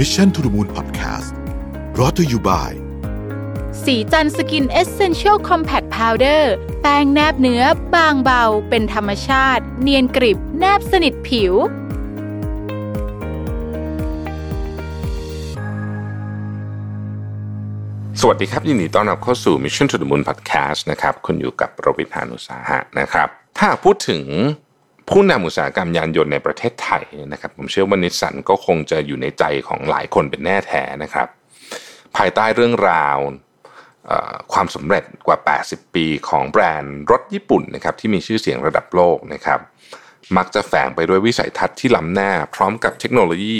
Mission to the Moon Podcast รอ t ธออยู่บ่ายสีจันสกินเอเซนเชียลคอมแพคพาวเดอร์แป้งแนบเนื้อบางเบา เป็นธรรมชาติ เนียนกริบ แนบสนิทผิว สวัสดีครับ ยินดีต้อนรับเข้าสู่ Mission to the Moon Podcast นะครับ คุณอยู่กับรวิทยานุสาหะนะครับ ถ้าพูดถึง ผู้นำอุตสาหกรรมยานยนต์ในประเทศไทยนะครับ ผมเชื่อว่านิสสันก็คงจะอยู่ในใจของหลายคนเป็นแน่แท้นะครับ ภายใต้เรื่องราวความสำเร็จกว่า 80 ปีของแบรนด์รถญี่ปุ่นนะครับที่มีชื่อเสียงระดับโลกนะครับ มักจะแฝงไปด้วยวิสัยทัศน์ที่ล้ำหน้า พร้อมกับเทคโนโลยี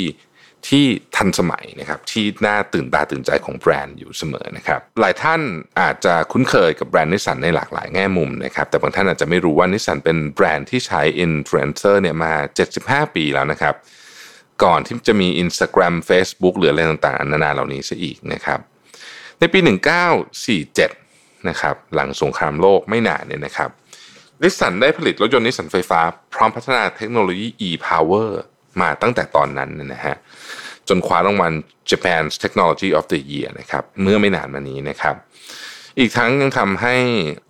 ที่ทันสมัยนะครับที่น่าตื่นตาตื่นใจของแบรนด์อยู่เสมอนะครับหลายท่านอาจจะคุ้นเคยกับแบรนด์นิสสันในหลากหลายแง่มุมนะครับแต่บางท่านอาจจะไม่รู้ว่านิสสันเป็นแบรนด์ที่ใช้อินฟลูเอนเซอร์เนี่ยมา 75 ปีแล้วนะครับก่อนที่จะมี Instagram Facebook หรืออะไรต่างๆนานาเหล่านี้ซะอีกนะครับในปี 1947นะครับหลังสงครามโลกไม่นานเนี่ยนะครับนิสสันได้ผลิตรถยนต์นิสสันไฟฟ้า พร้อมพัฒนาเทคโนโลยี e-power มาตั้งแต่ตอนนั้นนะฮะจนคว้ารางวัล Japan's Technology of the Year นะครับเมื่อไม่นานมานี้นะครับ อีกทั้งยังทำให้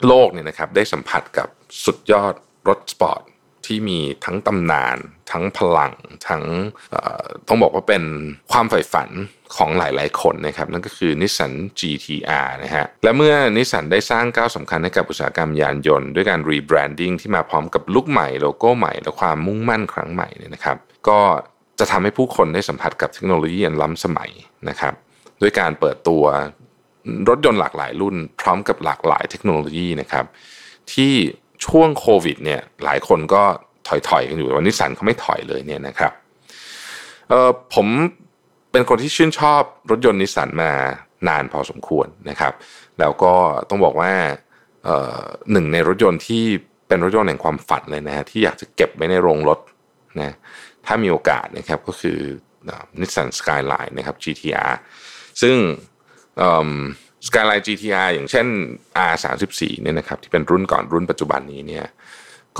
โลกเนี่ยนะครับได้สัมผัสกับสุดยอดรถสปอร์ตที่มีทั้งตำนาน ทั้งพลัง ทั้งต้องบอกว่าเป็นความใฝ่ฝันของหลาย ๆ คนนะครับ นั่นก็คือนิสสัน GTR นะฮะและเมื่อนิสสันได้สร้างก้าวสำคัญให้กับอุตสาหกรรมยานยนต์ ด้วยการรีแบรนดิ้งที่มาพร้อมกับลุคใหม่โลโก้ใหม่ และความมุ่งมั่นครั้งใหม่เนี่ยนะครับ ก็จะทำให้ผู้คนได้สัมผัสกับเทคโนโลยีอันล้ำสมัยนะครับ ด้วยการเปิดตัวรถยนต์หลากหลายรุ่น พร้อมกับหลากหลายเทคโนโลยีนะครับ ที่ช่วงโควิดเนี่ยหลายคนก็ถอยๆกันอยู่วันนิสสันเขาไม่ถอยเลยเนี่ยนะครับเออผมเป็นคนที่ชื่นชอบรถยนต์นิสสันมานานพอสมควรนะครับ แล้วก็ต้องบอกว่าหนึ่งในรถยนต์ที่เป็นรถยนต์แห่งความฝันเลยนะฮะที่อยากจะเก็บไว้ในโรงรถนะ ถ้ามีโอกาสนะครับก็คือนิสสันสกายไลน์นะครับ GTR ซึ่งสกายไลน์ GTR อย่างเช่น R34 เนี่ยนะครับที่เป็นรุ่นก่อนรุ่นปัจจุบันนี้เนี่ย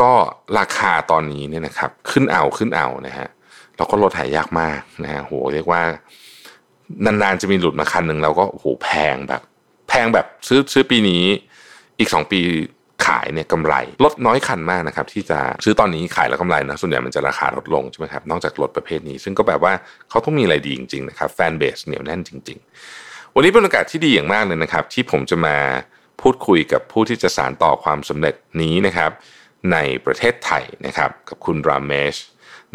ก็ราคาตอนนี้เนี่ยนะครับขึ้นเอาขึ้นเอานะฮะแล้วก็รถหายากมากนะฮะโหเรียกว่านานๆจะมีหลุดมาคันหนึ่งเราก็โหแพงแบบ แพงแบบซื้อซื้อปีนี้อีก2ปี ขายเนี่ยกำไรลดน้อยคันมากนะครับที่จะซื้อตอนนี้ขายแล้วกำไรนะส่วนใหญ่มันจะราคาลดลงใช่ไหมครับนอกจากรถประเภทนี้ ซึ่งก็แบบว่าเขาต้องมีอะไรดีจริงๆนะครับแฟนเบสเหนียวแน่นจริง ๆ วันนี้เป็นโอกาสที่ดีอย่างมากเลยนะครับ ที่ผมจะมาพูดคุยกับผู้ที่จะสานต่อความสำเร็จนี้นะครับในประเทศไทยนะครับกับคุณรามเมช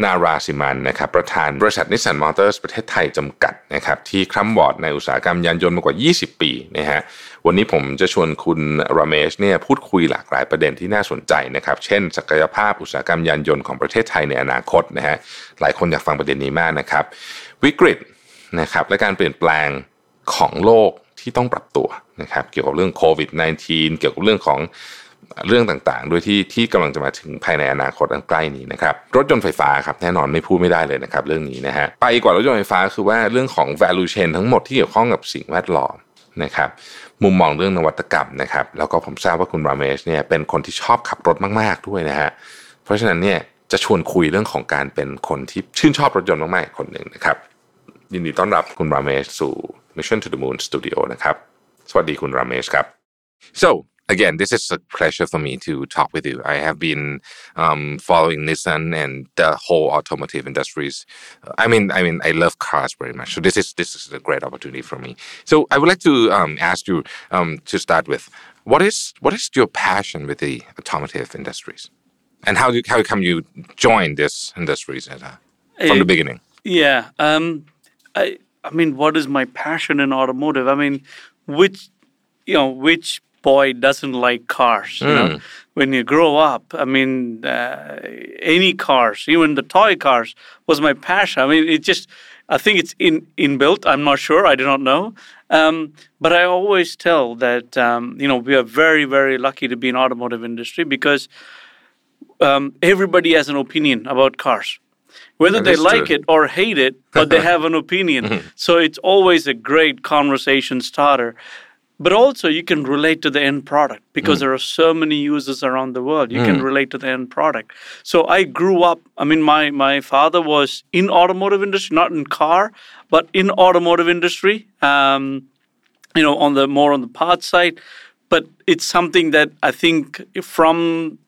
นาราซิมันนะครับประธานบริษัทนิสสันมอเตอร์สประเทศไทยจำกัดนะครับที่คร่ำวอร์ดในอุตสาหกรรมยานยนต์มากว่า 20 ปีนะฮะวันนี้ผมจะชวนคุณราเมชเนี่ยพูดคุยหลากหลายประเด็นที่น่าสนใจนะครับเช่น ศักยภาพอุตสาหกรรมยานยนต์ของประเทศไทยในอนาคตนะฮะหลายคนอยากฟังประเด็นนี้มากนะครับวิกฤตนะครับและการเปลี่ยนแปลงของโลกที่ต้องปรับตัวนะครับเกี่ยวกับเรื่องโควิด -19 เกี่ยวกับเรื่องของ เรื่องต่างๆด้วยที่ที่กำลังจะมาถึงภายในอนาคตอันใกล้นี้นะครับรถยนต์ไฟฟ้าครับแน่นอนไม่พูดไม่ได้เลยนะครับเรื่องนี้นะฮะไปกว่ารถยนต์ไฟฟ้าคือว่าเรื่องของ value chain ทั้งหมดที่เกี่ยวข้องกับสิ่งแวดล้อมนะครับมุมมองเรื่องนวัตกรรมนะครับแล้วก็ผมทราบว่าคุณราเมชเนี่ยเป็นคนที่ชอบขับรถมากๆด้วยนะฮะเพราะฉะนั้นเนี่ยจะชวนคุยเรื่องของการเป็นคนที่ชื่นชอบรถยนต์มากๆคนหนึ่งนะครับยินดีต้อนรับคุณราเมชสู่ Mission to the Moon Studio นะครับสวัสดีคุณราเมชครับ so again this is a pleasure for me to talk with you. I have been um, following Nissan and the whole automotive industries. I mean I mean I love cars very much. So this is this is a great opportunity for me. So I would like to um, ask you um, to start with what is what is your passion with the automotive industries? And how do how come you joined this industries at, uh, from the Eh, beginning? Yeah. Um, I I mean, what is my passion in automotive? I mean, which you know, which boy doesn't like cars? You know, when you grow up, I mean, uh, any cars, even the toy cars, was my passion. I mean, it just. I think it's in inbuilt. I'm not sure. I do not know. Um, but I always tell that um, you know we are very very lucky to be in automotive industry because um, everybody has an opinion about cars whether they like true. it or hate it, but they have an opinion. So it's always a great conversation starter. But also you can relate to the end product because there are so many users around the world. You can relate to the end product. So I grew up. I mean, my my father was in automotive industry, not in car, but in automotive industry. Um, you know, on the more on the parts side. But it's something that I think from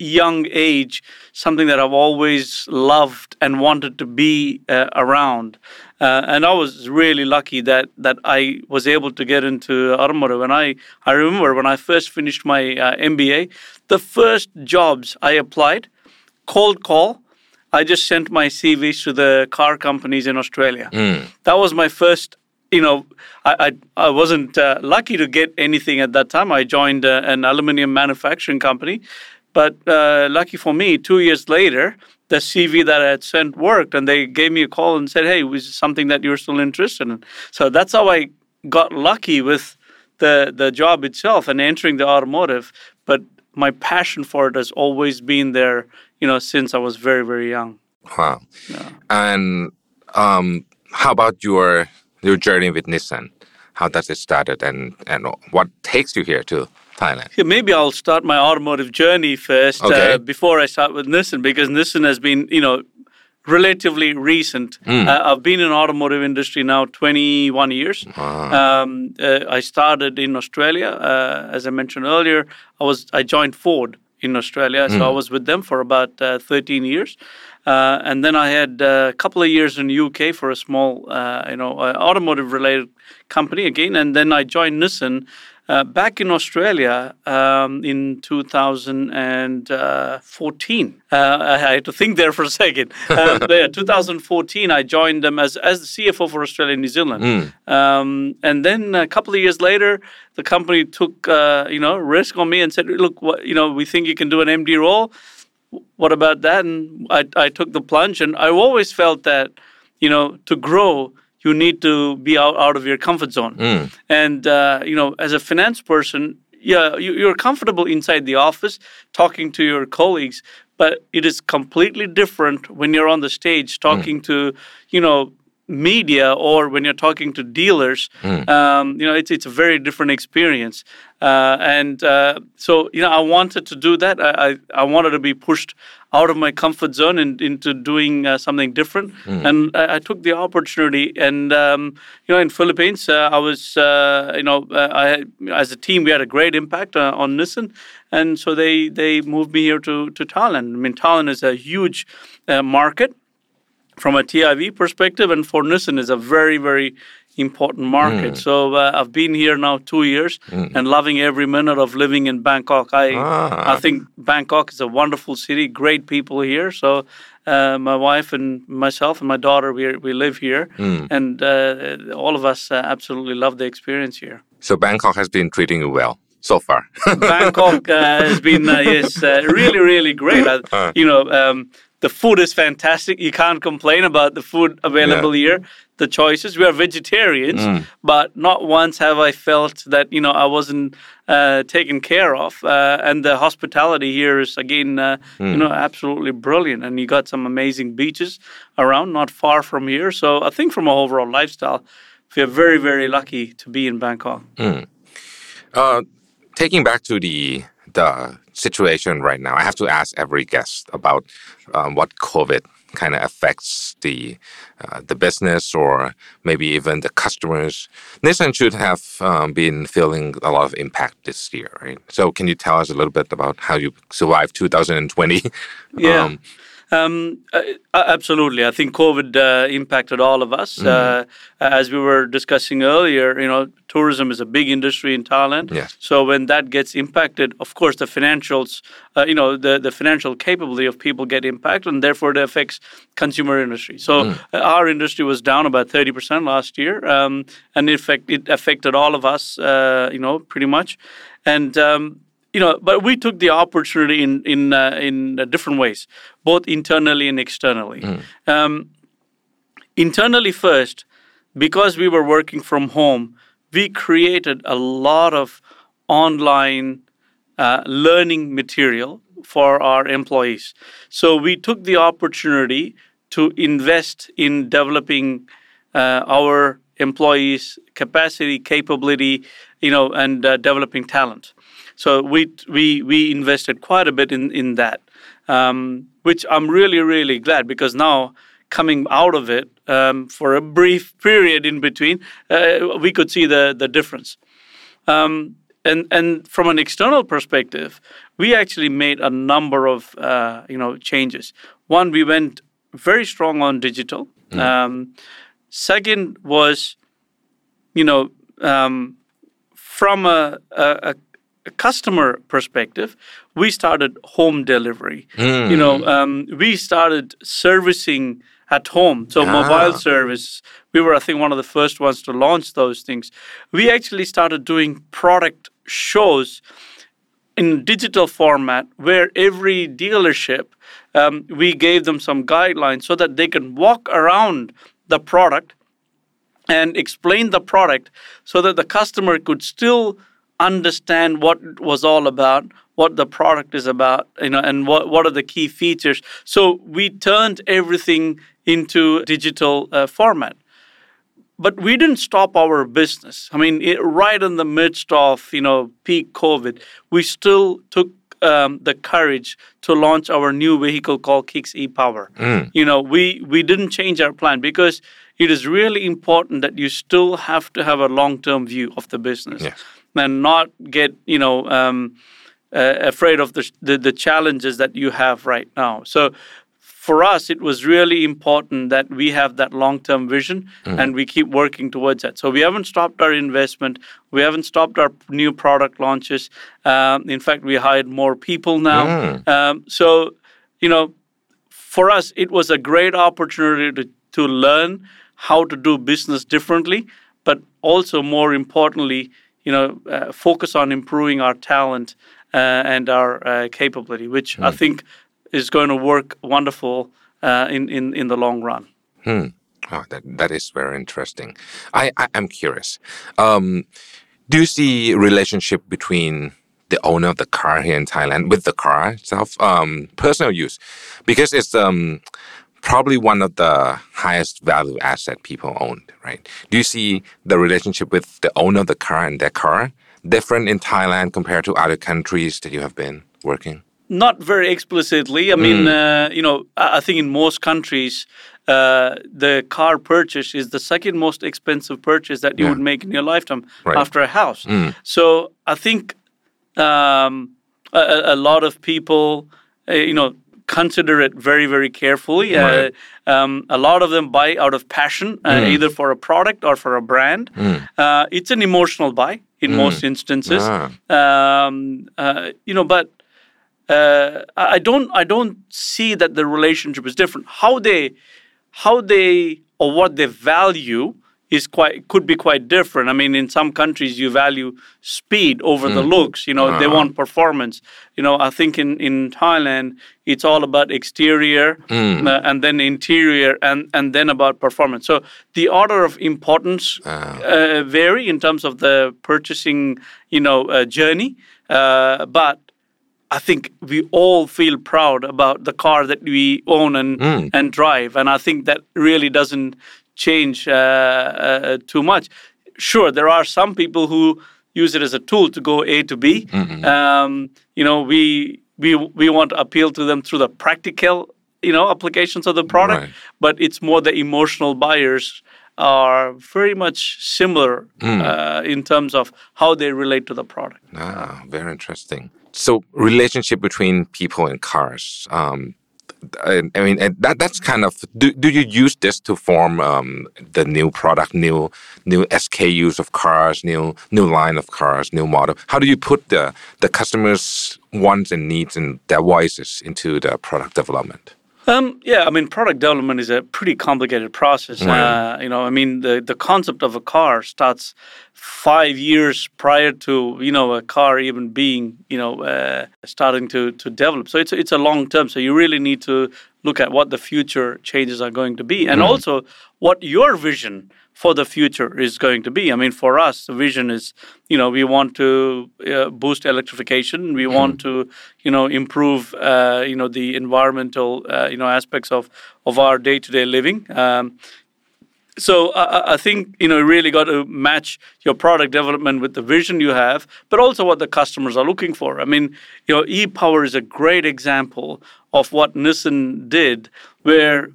young age, something that I've always loved and wanted to be uh, around. Uh, and I was really lucky that that I was able to get into automotive. And I, I remember when I first finished my uh, MBA, the first jobs I applied, cold call. I just sent my CVs to the car companies in Australia. That was my first. You know, I I, I wasn't uh, lucky to get anything at that time. I joined uh, an aluminium manufacturing company, but uh, lucky for me, two years later, the CV that I had sent worked, and they gave me a call and said, "Hey, was something that you're still interested in?" So that's how I got lucky with the the job itself and entering the automotive. But my passion for it has always been there, you know, since I was very very young. Wow. Yeah. And um, how about your your journey with Nissan? How does it started, and and what takes you here to Thailand? Yeah, maybe I'll start my automotive journey first Okay. uh, before I start with Nissan because Nissan has been, you know, relatively recent. Hmm. Uh, I've been in automotive industry now 21 years. Um, uh, I started in Australia, uh, as I mentioned earlier. I was I joined Ford in Australia, so I was with them for about uh, 13 years. Uh, and then I had uh, a couple of years in the UK for a small, uh, you know, uh, automotive-related company again, and then I joined Nissan uh, back in Australia um, in 2014. Uh, I had to think there for a second. Uh, yeah, 2014, I joined them as as the CFO for Australia and New Zealand. Um, and then a couple of years later, the company took uh, you know risk on me and said, "Look, what, you know, we think you can do an MD role." what about that? And I, I took the plunge, and I've always felt that, you know, to grow, you need to be out, out of your comfort zone. And, uh, you know, as a finance person, yeah, you, you're comfortable inside the office talking to your colleagues, but it is completely different when you're on the stage talking to, you know, media or when you're talking to dealers, um, you know, it's it's a very different experience. Uh, and uh, so, you know, I wanted to do that. I, I, I wanted to be pushed out of my comfort zone and into doing uh, something different. And I, I took the opportunity. And um, you know, in Philippines, uh, I was, uh, you know, uh, I as a team we had a great impact uh, on Nissan, and so they they moved me here to to Thailand. I mean, Thailand is a huge uh, market from a TIV perspective, and for Nissan is a very, very important market. So uh, I've been here now two years and loving every minute of living in Bangkok. I Ah. I think Bangkok is a wonderful city, great people here. So uh, my wife and myself and my daughter, we we live here, and uh, all of us uh, absolutely love the experience here. So Bangkok has been treating you well so far. Bangkok uh, has been uh, yes uh, really really great. Uh, you know, um, the food is fantastic. You can't complain about the food available here. The choices. We are vegetarians, but not once have I felt that you know I wasn't uh, taken care of. Uh, and the hospitality here is again uh, you know absolutely brilliant. And you got some amazing beaches around, not far from here. So I think from an overall lifestyle, we are very very lucky to be in Bangkok. uh, taking back to the the situation right now, I have to ask every guest about um, what COVID kind of affects the uh, the business or maybe even the customers. Nissan should have um, been feeling a lot of impact this year, right? So, can you tell us a little bit about how you survived 2020? Yeah. Um, Um, uh, absolutely. I think COVID uh, impacted all of us. Uh, as we were discussing earlier, you know, tourism is a big industry in Thailand. Yes. So when that gets impacted, of course, the financials, uh, you know, the, the financial capability of people get impacted, and therefore it affects consumer industry. So uh, our industry was down about thirty percent last year, um, and in fact, it affected all of us. Uh, you know, pretty much, and. Um, you know, but we took the opportunity in in uh, in uh, different ways, both internally and externally. Um, internally first, because we were working from home, we created a lot of online uh, learning material for our employees. So we took the opportunity to invest in developing uh, our employees, capacity, capability, you know, and uh, developing talent. So we we we invested quite a bit in in that, um, which I'm really really glad because now coming out of it um, for a brief period in between, uh, we could see the the difference. Um, and and from an external perspective, we actually made a number of uh, you know changes. One, we went very strong on digital. Mm. Um, second was, you know, um, from a, a, a, customer perspective, we started home delivery. Mm. You know, um, we started servicing at home. So ah. mobile service, we were I think one of the first ones to launch those things. We actually started doing product shows in digital format where every dealership um, we gave them some guidelines so that they can walk around the product and explain the product so that the customer could still understand what it was all about what the product is about you know and what, what are the key features so we turned everything into digital uh, format but we didn't stop our business. I mean, it, right in the midst of you know peak COVID, we still took um, the courage to launch our new vehicle called Kicks e-Power. Mm. You know, we we didn't change our plan because it is really important that you still have to have a long-term view of the business yes. And not get you know. Um, uh, afraid of the, the, the challenges that you have right now. So for us, it was really important that we have that long term vision mm. and we keep working towards that. So we haven't stopped our investment. We haven't stopped our new product launches. Um, in fact, we hired more people now. Mm. Um, so, you know, for us, it was a great opportunity to, to learn how to do business differently, but also more importantly, you know, uh, focus on improving our talent uh, and our uh, capability, which. I think is going to work wonderful uh, in, in, in the long run. Hmm. Oh, that, that is very interesting. I, I am curious. Um, do you see relationship between the owner of the car here in Thailand with the car itself, um, personal use, because it's um, probably one of the highest value asset people owned, right? Do you see the relationship with the owner of the car and their car different in Thailand compared to other countries that you have been working? not very explicitly. I mean, mm. uh, you know, I think in most countries, uh, the car purchase is the second most expensive purchase that you yeah. would make in your lifetime right. after a house. Mm. So I think um, a, a, lot of people, uh, you know, consider it very, very carefully. Uh. Um, a lot of them buy out of passion, uh, mm. either for a product or for a brand. Mm. Uh, it's an emotional buy in mm. most instances. Ah. Um, you know, but uh, I don't I don't see that the relationship is different. How they how they or what they value is quite could be quite different. I mean, in some countries you value speed over mm. the looks. You know, uh-huh. they want performance. You know, I think in in Thailand it's all about exterior mm. uh, and then interior and and then about performance. So the order of importance uh. Uh, vary in terms of the purchasing you know uh, journey, uh, but I think we all feel proud about the car that we own and mm. and drive, and I think that really doesn't change uh, uh, too much. Sure, there are some people who use it as a tool to go A to B. Mm-hmm. Um, you know, we we we want to appeal to them through the practical you know applications of the product, right. but it's more the emotional buyers are very much similar mm. uh, in terms of how they relate to the product. Ah, very interesting so relationship between people and cars. Um, I mean, that that's kind of. Do, do you use this to form um, the new product, new new SKUs of cars, new new line of cars, new model? How do you put the the customers' wants and needs and their voices into the product development? Um, yeah, I mean, product development is a pretty complicated process. Uh, you know, I mean, the, the concept of a car starts five years prior to you know a car even being you know uh, starting to to develop. So it's it's a long term. So you really need to look at what the future changes are going to be, and mm. also what your vision for the future is going to be. I mean, for us, the vision is, you know, we want to uh, boost electrification. We mm. want to, you know, improve, uh, you know, the environmental, uh, you know, aspects of of our day to day living. Um, so I, I think you know you really got to match your product development with the vision you have, but also what the customers are looking for. I mean, you know, e-power is a great example of what Nissan did, where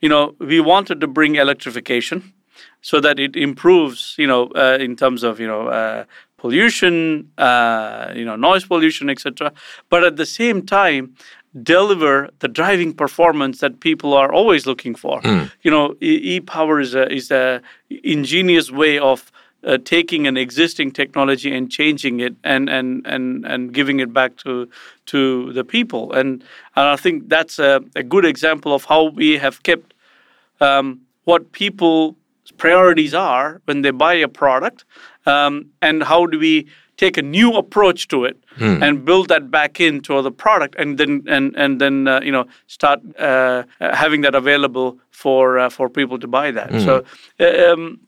you know we wanted to bring electrification so that it improves, you know, uh, in terms of you know uh, pollution, uh, you know, noise pollution, etc. But at the same time, deliver the driving performance that people are always looking for. Mm. You know, e-power is a is a ingenious way of uh, taking an existing technology and changing it and and and and giving it back to to the people. And, and I think that's a, a good example of how we have kept um, what people priorities are when they buy a product um, and how do we take a new approach to it Hmm. and build that back into the product and then and and then uh, you know start uh, having that available for uh, for people to buy that Hmm. so um,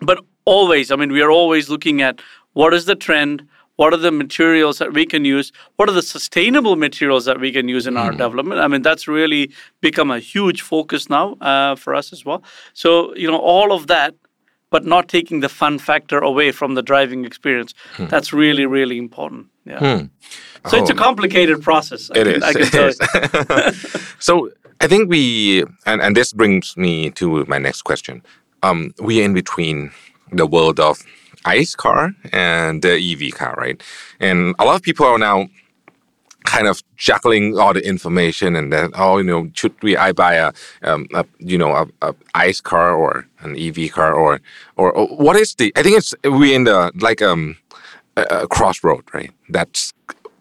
but always i mean we are always looking at what is the trend what are the materials that we can use? What are the sustainable materials that we can use in our development? I mean that's really become a huge focus now uh, for us as well. So you know all of that but not taking the fun factor away from the driving experience. That's really really important. Yeah. So it's a complicated process. I It can- is. I can it tell is. so I think we, and, and this brings me to my next question. Um, we are in between the world of ICE car and the EV car, right? And a lot of people are now kind of juggling all the information and then oh you know should we I buy a, um, a you know a, a ICE car or an EV car or, or or what is the I think it's we in the like um a, a crossroad right that's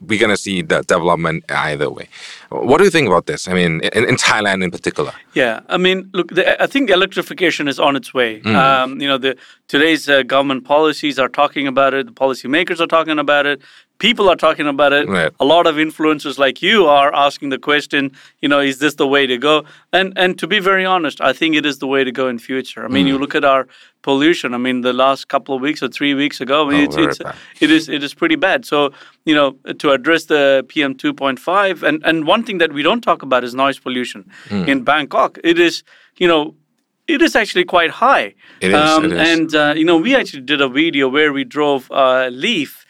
we're gonna see the development either way. What do you think about this? I mean, in, in Thailand in particular. Yeah, I mean, look, the, I think the electrification is on its way. Mm. Um, you know, the today's uh, government policies are talking about it. The policymakers are talking about it. People are talking about it. Right. A lot of influencers like you are asking the question. You know, is this the way to go? And and to be very honest, I think it is the way to go in future. I mean, Mm. you look at our pollution. I mean, the last couple of weeks or three weeks ago, I mean, Oh, it's, it's it is it is pretty bad. So you know, to address the PM two point five, and and one thing that we don't talk about is noise pollution Hmm. in Bangkok. It is you know. It is actually quite high. It is, Um, it is. And, uh, you know, we actually did a video where we drove uh, Leaf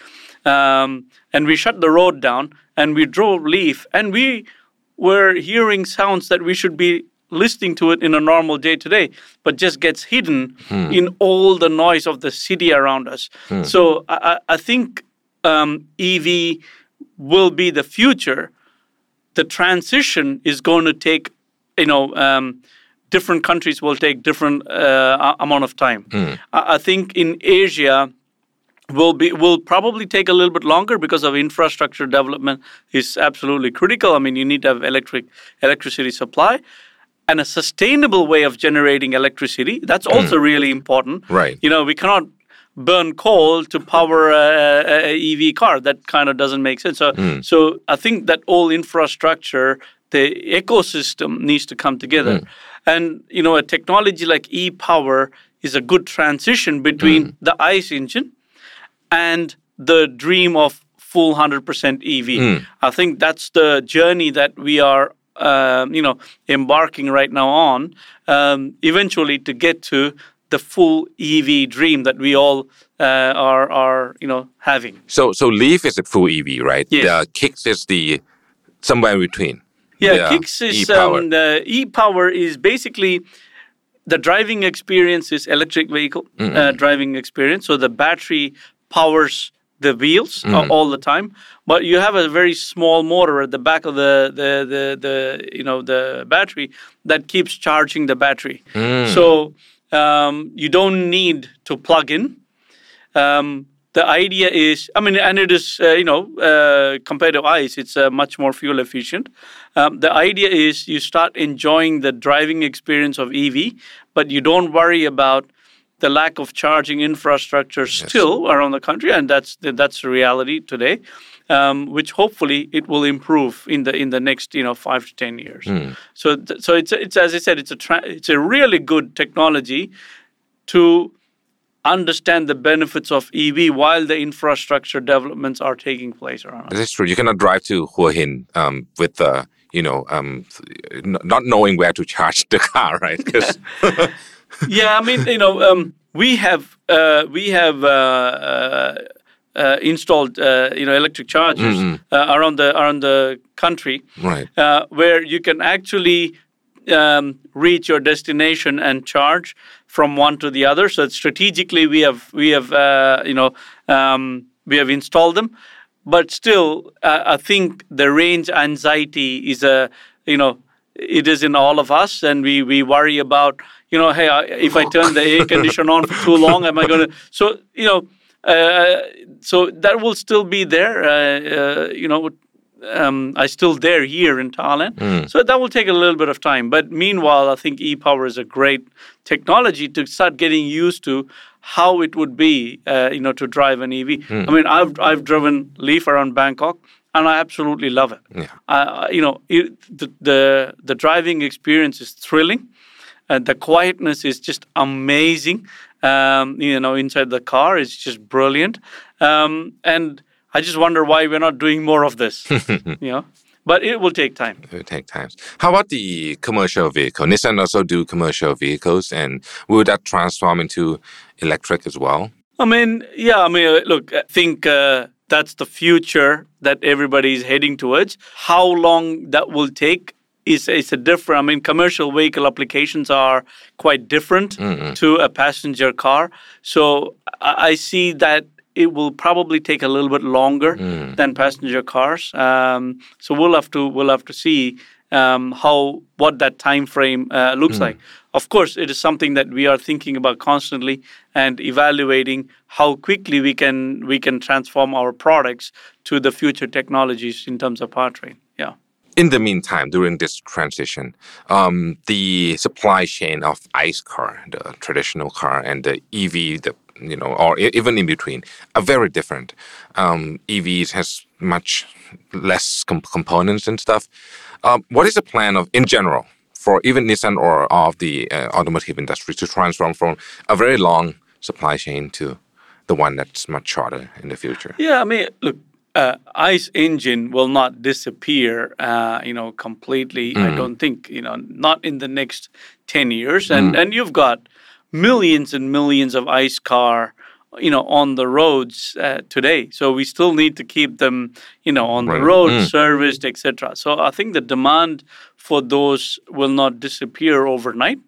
um, and we shut the road down and we drove Leaf and we were hearing sounds that we should be listening to it in a normal day today, but just gets hidden Hmm. in all the noise of the city around us. So I, I think um, EV will be the future. The transition is going to take, you know, um, different countries will take different uh, amount of time. I, I think in Asia, will be will probably take a little bit longer because of infrastructure development is absolutely critical. I mean, you need to have electric electricity supply and a sustainable way of generating electricity. That's mm. also really important. Right. You know, we cannot burn coal to power a, a EV car. That kind of doesn't make sense. So, mm. so I think that all infrastructure, the ecosystem needs to come together. Mm. And you know, a technology like e-power is a good transition between the ICE engine and the dream of full 100% EV. I think that's the journey that we are, um, you know, embarking right now on, um, eventually to get to the full EV dream that we all uh, are, are, you know, having. So so Leaf is a full EV, right? Yes. The Kicks is the somewhere in between. Yeah, The Kicks is e-power. um, the e-power is basically the driving experience is electric vehicle uh, driving experience. So the battery powers the wheels uh, all the time, but you have a very small motor at the back of the the the, the you know the battery that keeps charging the battery. So um, you don't need to plug in. Um, the idea is, I mean, and it is, uh, you know, uh, compared to ICE, it's uh, much more fuel efficient. Um, the idea is you start enjoying the driving experience of EV, but you don't worry about the lack of charging infrastructure still around the country, and that's the, that's the reality today. Um, which hopefully it will improve in the in the next you know five to ten years. So th- so it's it's as I said, it's a tra- it's a really good technology to understand the benefits of EV while the infrastructure developments are taking place around us. This is true. You cannot drive to Hua Hin um, with the you know um, n- not knowing where to charge the car, right? Because yeah, I mean, you know, um, we have uh, we have. Uh, uh, uh, installed, uh, you know, electric chargers uh, around the around the country, Right. uh, where you can actually um, reach your destination and charge from one to the other. So strategically, we have we have uh, you know um, we have installed them, but still, uh, I think the range anxiety is a you know it is in all of us, and we we worry about you know hey I- if I turn the air conditioner on for too long, am I going to so you know. Uh, so that will still be there, uh, uh, you know, um, I still there here in Thailand. So that will take a little bit of time. But meanwhile, I think e-power is a great technology to start getting used to how it would be, uh, you know, to drive an EV. I mean, I've I've driven Leaf around Bangkok, and I absolutely love it. Yeah. Uh, you know, it, the, the the driving experience is thrilling. Uh, the quietness is just amazing. Um, you know, inside the car it's just brilliant. Um, and I just wonder why we're not doing more of this. you know, but it will take time. It will take time. How about the commercial vehicle? Nissan also do commercial vehicles, and will that transform into electric as well? I mean, yeah, I mean, uh, look, I think uh, that's the future that everybody is heading towards. How long that will take is, is a different, I mean, commercial vehicle applications are quite different to a passenger car. So I see that it will probably take a little bit longer than passenger cars. Um, so we'll have to we'll have to see um, how what that time frame uh, looks like. Of course, it is something that we are thinking about constantly and evaluating how quickly we can we can transform our products to the future technologies in terms of powertrain. In the meantime, during this transition, um, the supply chain of ICE car, the traditional car, and the EV, the you know, or even in between, are very different. Um, EVs has much less com- components and stuff. Um, what is the plan of, in general, for even Nissan or of the uh, automotive industry to transform from a very long supply chain to the one that's much shorter in the future? Yeah, I mean, look, uh, ICE engine will not disappear, uh, you know, completely. I don't think, you know, not in the next ten years. And and you've got millions and millions of ICE car, you know, on the roads uh, today. So we still need to keep them, you know, on Right. the road, serviced, etc. So I think the demand for those will not disappear overnight.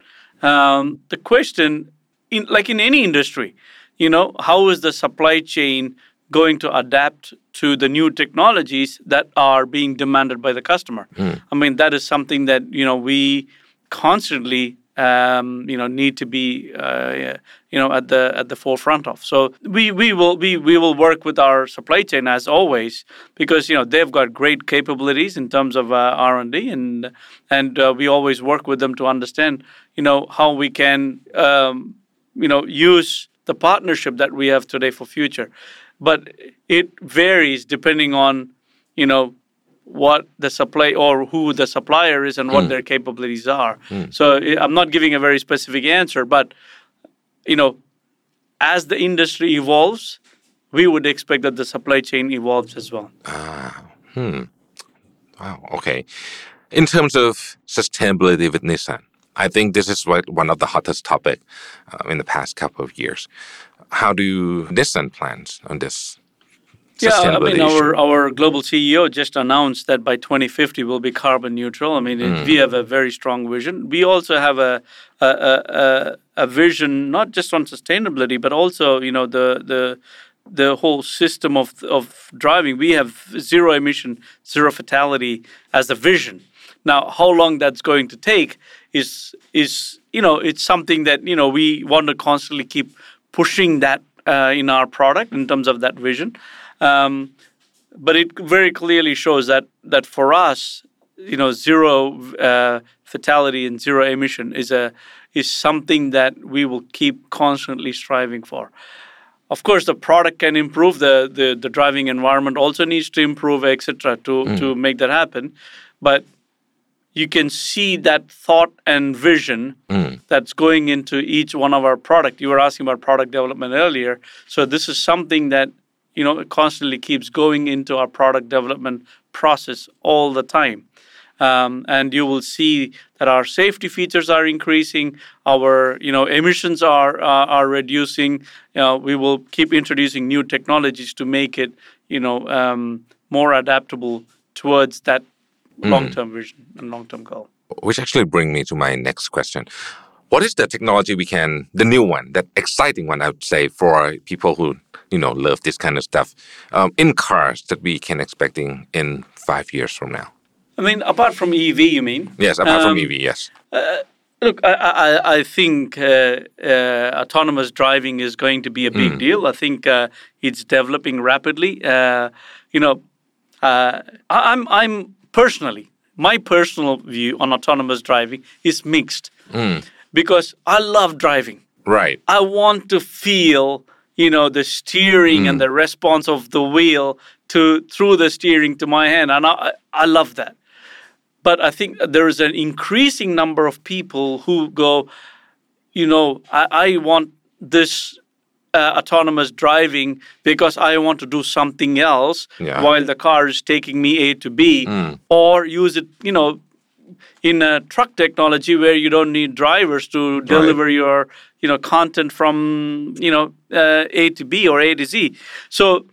Um, the question, in like in any industry, you know, how is the supply chain going to adapt to the new technologies that are being demanded by the customer? I mean, that is something that you know we constantly um, you know need to be uh, you know at the at the forefront of. So we we will we we will work with our supply chain as always because you know they've got great capabilities in terms of uh, R and D and and uh, we always work with them to understand you know how we can um, you know use the partnership that we have today for future, but it varies depending on you know what the supply or who the supplier is and what their capabilities are. So I- I'm not giving a very specific answer, but you know, as the industry evolves, we would expect that the supply chain evolves as well. Ah, hmm. Wow. Okay. In terms of sustainability with Nissan, I think this is what, one of the hottest topic uh, in the past couple of years. How do Nissan plans on this? Yeah, I mean, our, our global CEO just announced that by 2050 we'll be carbon neutral. I mean, it- hmm. we have a very strong vision. We also have a a, a, a a vision not just on sustainability, but also you know the the the whole system of of driving. We have zero emission, zero fatality as a vision. Now, how long that's going to take is is you know it's something that you know we want to constantly keep pushing that uh, in our product in terms of that vision. Um, but it very clearly shows that that for us, you know, zero uh, fatality and zero emission is a is something that we will keep constantly striving for. Of course, the product can improve. the the, the driving environment also needs to improve, etc. To to make that happen, but you can see that thought and vision that's going into each one of our product. You were asking about product development earlier, so this is something that you know constantly keeps going into our product development process all the time. um, and you will see that our safety features are increasing, our you know emissions are uh, are reducing. You know, we will keep introducing new technologies to make it you know um, more adaptable towards that long-term vision and long-term goal. Which actually bring me to my next question. What is the technology we can, the new one, that exciting one, I would say, for people who you know love this kind of stuff um, in cars that we can expecting in five years from now? I mean, apart from EV, you mean? Yes, apart from Um, EV, yes. Look, I, I, I think uh, uh, autonomous driving is going to be a big deal. I think uh, it's developing rapidly. Uh, you know, uh, I, I'm, I'm personally, my personal view on autonomous driving is mixed mm. because I love driving. Right. I want to feel, you know, the steering and mm. the response of the wheel to through the steering to my hand, and I, I love that. But I think there is an increasing number of people who go, you know, I, I want this uh, autonomous driving because I want to do something else Yeah. while the car is taking me A to B, or use it, you know, in a truck technology where you don't need drivers to deliver your you know content from you know uh, A to B or A to Z. So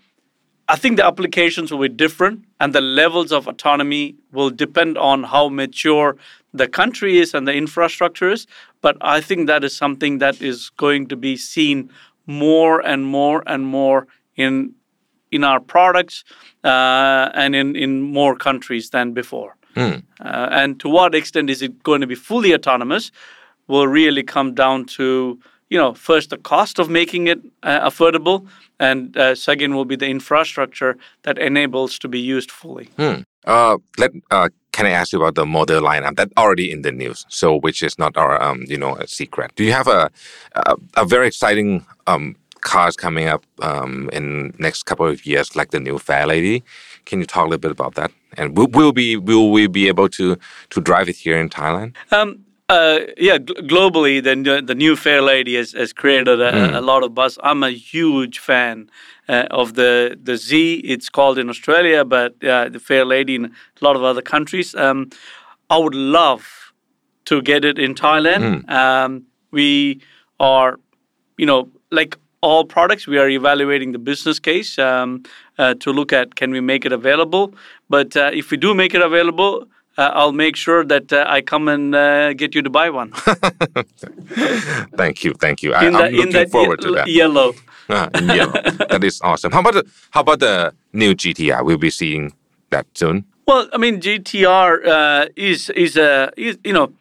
I think the applications will be different, and the levels of autonomy will depend on how mature the country is and the infrastructure is. But I think that is something that is going to be seen more and more and more in in our products uh, and in, in more countries than before. Uh, and to what extent is it going to be fully autonomous will really come down to you know first the cost of making it uh, affordable and uh, second will be the infrastructure that enables to be used fully Uh, let uh, can I ask you about the model lineup that already in the news? So, which is not our um, you know secret. Do you have a a, a very exciting um, cars coming up um, in next couple of years, like the new Fair Lady? Can you talk a little bit about that? And will, will be will we be able to to drive it here in Thailand? Um, uh, yeah, gl- globally, the, the new Fair Lady has, has created a, a lot of buzz. I'm a huge fan uh, of the the Z. It's called in Australia, but uh, the Fair Lady in a lot of other countries. Um, I would love to get it in Thailand. Um, we are, you know, like all products, we are evaluating the business case um, uh, to look at can we make it available. But uh, if we do make it available, uh, I'll make sure that uh, I come and uh, get you to buy one. Thank you, thank you. I, In I'm the, in looking that forward to that. yellow. Ah, yellow. that is awesome. How about the how about the new GTR? We'll be seeing that soon. Well, I mean, GTR uh, is is a is, you know,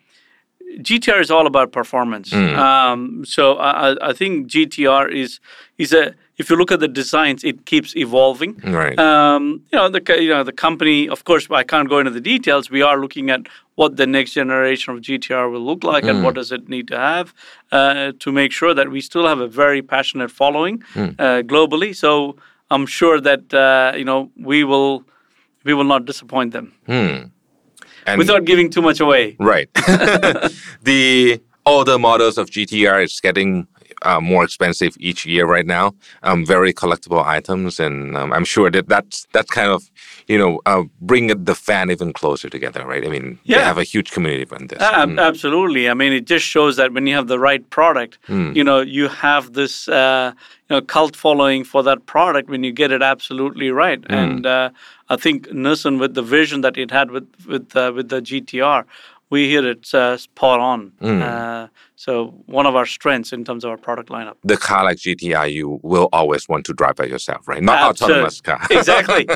GTR is all about performance. Um, so I, I- I think GTR is is a if you look at the designs, it keeps evolving. Right. Um, you know the you know the company. Of course, I can't go into the details. We are looking at what the next generation of GTR will look like and what does it need to have uh, to make sure that we still have a very passionate following uh, globally. So I'm sure that uh, you know we will we will not disappoint them And without giving too much away. Right. the older models of GTR is getting uh, more expensive each year right now. Um, very collectible items, and um, I'm sure that that's that's kind of you know uh, bring the fan even closer together, right? I mean, they Yeah. have a huge community around this. Ab- Absolutely. I mean, it just shows that when you have the right product, you know, you have this uh, you know cult following for that product when you get it absolutely right. And uh, I think Nissan, with the vision that it had with with uh, with the GTR, we hear it uh, spot on. Uh, so one of our strengths in terms of our product lineup. the car like GTR, you will always want to drive by yourself, right? Not Absolute- autonomous car. exactly,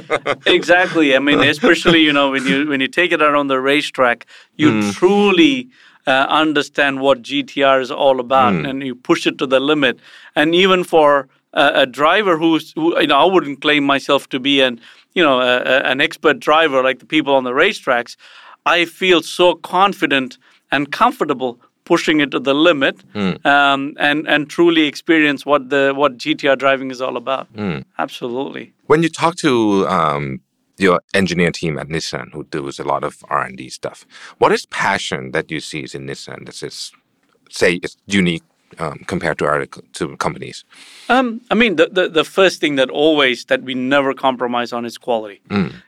exactly. I mean, especially you know when you when you take it out on the racetrack, you truly uh, understand what GTR is all about, and you push it to the limit. And even for a, a driver who's, who, you know, I wouldn't claim myself to be an you know a, a- an expert driver like the people on the racetracks. I feel so confident and comfortable pushing it to the limit um, and and truly experience what the what GTR driving is all about. Absolutely. When you talk to um, your engineer team at Nissan, who does a lot of R and D stuff, what is passion that you see in Nissan that is, say, it's unique um, compared to other to companies? Um, I mean, the, the, the first thing that always that we never compromise on is quality.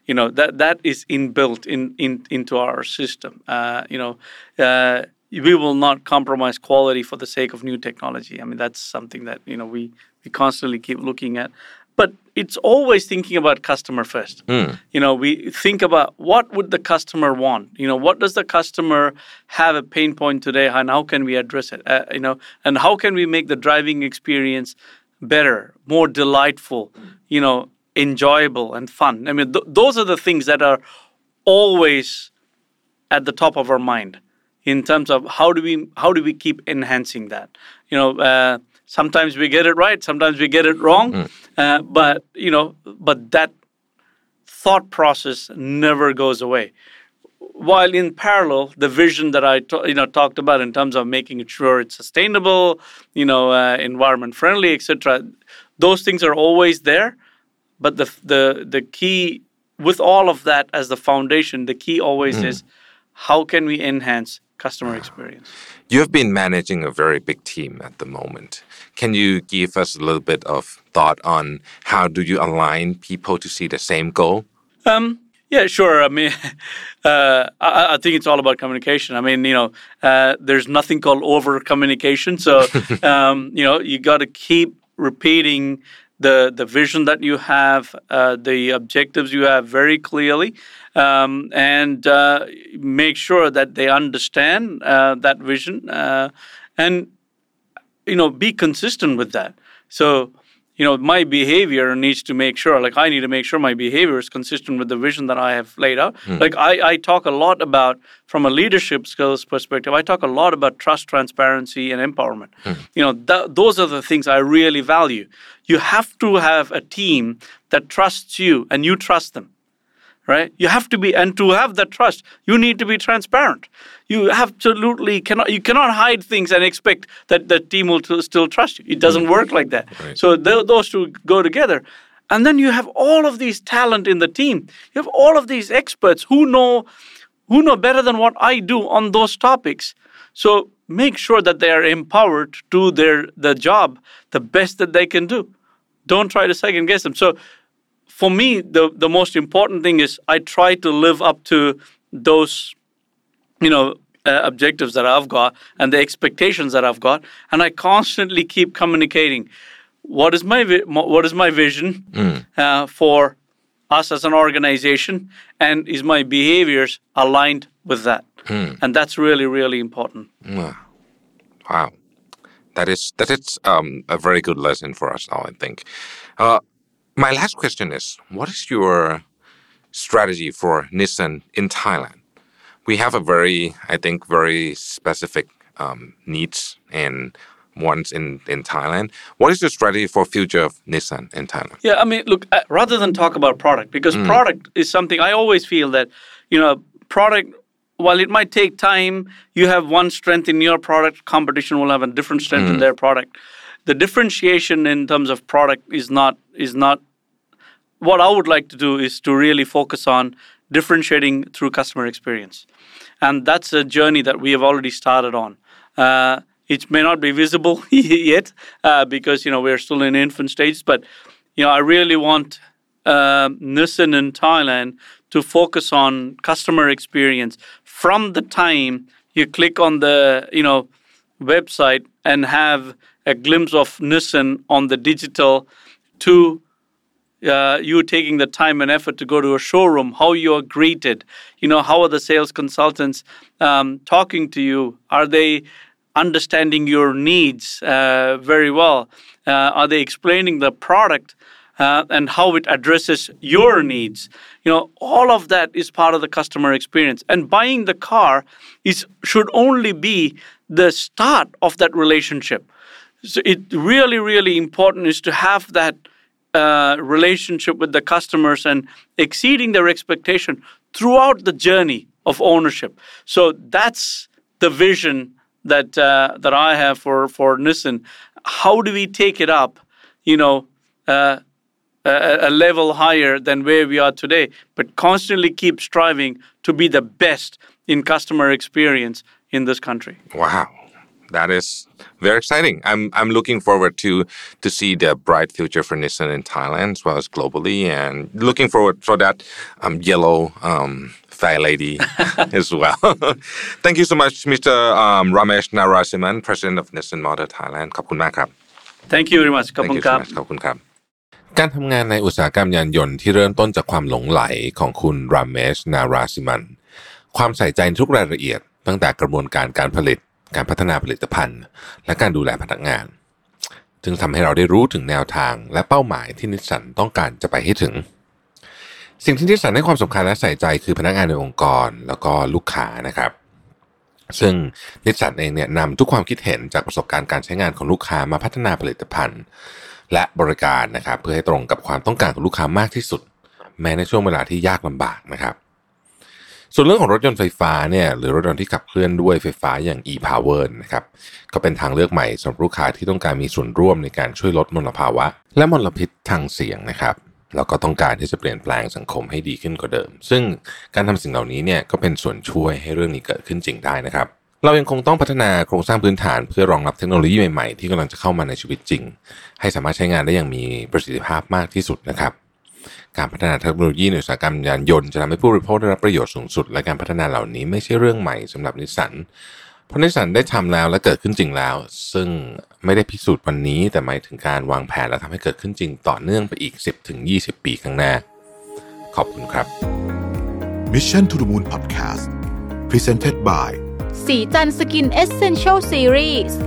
You know that that is inbuilt in, in into our system. Uh, you know, uh, we will not compromise quality for the sake of new technology. I mean, that's something that you know we we constantly keep looking at. But it's always thinking about customer first. You know, we think about what would the customer want. You know, what does the customer have a pain point today, and how can we address it? Uh, you know, and how can we make the driving experience better, more delightful, you know, enjoyable and fun. I mean, th- those are the things that are always at the top of our mind in terms of how do we how do we keep enhancing that. You know, uh, sometimes we get it right, sometimes we get it wrong, uh, but you know, but that thought process never goes away. While in parallel, the vision that I you know talked about in terms of making sure it's sustainable, you know, uh, environment friendly, etc. Those things are always there, but the the the key with all of that as the foundation, the key always is how can we enhance customer experience. You have been managing a very big team at the moment. Can you give us a little bit of thought on how do you align people to see the same goal? Um, yeah, sure. I mean, uh, I, I think it's all about communication. I mean, you know, uh, there's nothing called over communication. So, um, you know, you got to keep repeating the the vision that you have, uh, the objectives you have very clearly, um, and uh, make sure that they understand uh, that vision, uh, and you know, be consistent with that. So, you know, my behavior needs to make sure, like, I need to make sure my behavior is consistent with the vision that I have laid out. Like, I, I talk a lot about, from a leadership skills perspective, I talk a lot about trust, transparency, and empowerment. You know, th- those are the things I really value. You have to have a team that trusts you and you trust them right? You have to be and to have that trust you need to be transparent. You absolutely cannot you cannot hide things and expect that the team will t- still trust you. It doesn't mm. work like that. So th- those two go together. And then you have all of these talent in the team. You have all of these experts who know who know better than what i do on those topics. So make sure that they are empowered to do their the job the best that they can do. Don't try to second guess them. So for me, the the most important thing is I try to live up to those, you know, uh, objectives that I've got and the expectations that I've got, and I constantly keep communicating. What is my vi- what is my vision uh, for us as an organization, and is my behaviors aligned with that? And that's really really important. Wow, that is that is um, a very good lesson for us all. I think. Uh, my last question is: What is your strategy for Nissan in Thailand? We have a very, I think, very specific um, needs and wants in in Thailand. What is the strategy for future of Nissan in Thailand? Yeah, I mean, look, uh, rather than talk about product, because product is something I always feel that, you know, product, while it might take time, you have one strength in your product, competition will have a different strength in their product. The differentiation in terms of product is not is not what I would like to do is to really focus on differentiating through customer experience. And that's a journey that we have already started on. Uh, it may not be visible yet uh, because, you know, we're still in infant stages, but, you know, I really want uh, Nissan in Thailand to focus on customer experience from the time you click on the, you know, website and have a glimpse of Nissan on the digital to uh, you taking the time and effort to go to a showroom, how you are greeted, you know, how are the sales consultants um, talking to you? Are they understanding your needs uh, very well? Uh, are they explaining the product uh, and how it addresses your needs? You know, all of that is part of the customer experience. And buying the car is should only be the start of that relationship. So it really, really important is to have that uh, relationship with the customers and exceeding their expectation throughout the journey of ownership. So that's the vision that uh, that I have for for Nissan. How do we take it up? You know. Uh, a, a level higher than where we are today, but constantly keep striving to be the best in customer experience in this country. Wow, that is very exciting. I'm I'm looking forward to to see the bright future for Nissan in Thailand as well as globally, and looking forward for that um, yellow um, Fairlady as well. Thank you so much, Mr. Um, Ramesh Narasimhan, President of Nissan Motor Thailand. ขอบคุณมากครับ Thank you very much ขอบคุณครับขอบคุณครับการทำงานในอุตสาหกรรมยานยนต์ที่เริ่มต้นจากความหลงไหลของคุณรามเมชนาราซิมัน ความใส่ใจทุกรายละเอียดตั้งแต่กระบวนการการผลิต การพัฒนาผลิตภัณฑ์ และการดูแลพนักงาน จึงทำให้เราได้รู้ถึงแนวทางและเป้าหมายที่นิสสันต้องการจะไปให้ถึง สิ่งที่นิสสันให้ความสำคัญและใส่ใจคือพนักงานในองค์กรแล้วก็ลูกค้านะครับ ซึ่งนิสสันเองเนี่ยนำทุกความคิดเห็นจากประสบการณ์การใช้งานของลูกค้ามาพัฒนาผลิตภัณฑ์ และบริการนะครับ เพื่อให้ตรงกับความต้องการของลูกค้ามากที่สุด แม้ในช่วงเวลาที่ยากลำบากนะครับ ส่วนเรื่องของรถยนต์ไฟฟ้าเนี่ยหรือรถยนต์ที่ขับเคลื่อนด้วยไฟฟ้าอย่าง e-power นะครับก็เป็นทางเลือกใหม่สำหรับลูกค้าที่ต้องการมีส่วนร่วมในการช่วยลดมลภาวะ และมลพิษทางเสียงนะครับแล้วก็ต้องการที่จะเปลี่ยนแปลงสังคมให้ดีขึ้นกว่าเดิม ซึ่งการทำสิ่งเหล่านี้เนี่ยก็เป็นส่วนช่วยให้เรื่องนี้เกิดขึ้นจริงได้นะครับ เรายังคงต้องพัฒนาโครงสร้างพื้นฐานเพื่อรองรับเทคโนโลยีใหม่ๆ ที่กำลังจะเข้ามาในชีวิตจริง ให้สามารถใช้งานได้อย่างมีประสิทธิภาพมากที่สุดนะครับ การพัฒนาเทคโนโลยีในอุตสาหกรรมยานยนต์จะทำให้ผู้บริโภคได้รับประโยชน์สูงสุด และการพัฒนาเหล่านี้ไม่ใช่เรื่องใหม่สำหรับนิสสันเพราะนิสสันได้ทำแล้วและเกิดขึ้นจริงแล้ว ซึ่งไม่ได้พิสูจน์วันนี้ แต่หมายถึงการวางแผนและทำให้เกิดขึ้นจริงต่อเนื่องไปอีก 10-20 ปีข้างหน้า ขอบคุณครับ Mission to the Moon Podcast Presented by สีจันสกินเอเซนเชลซีรีส์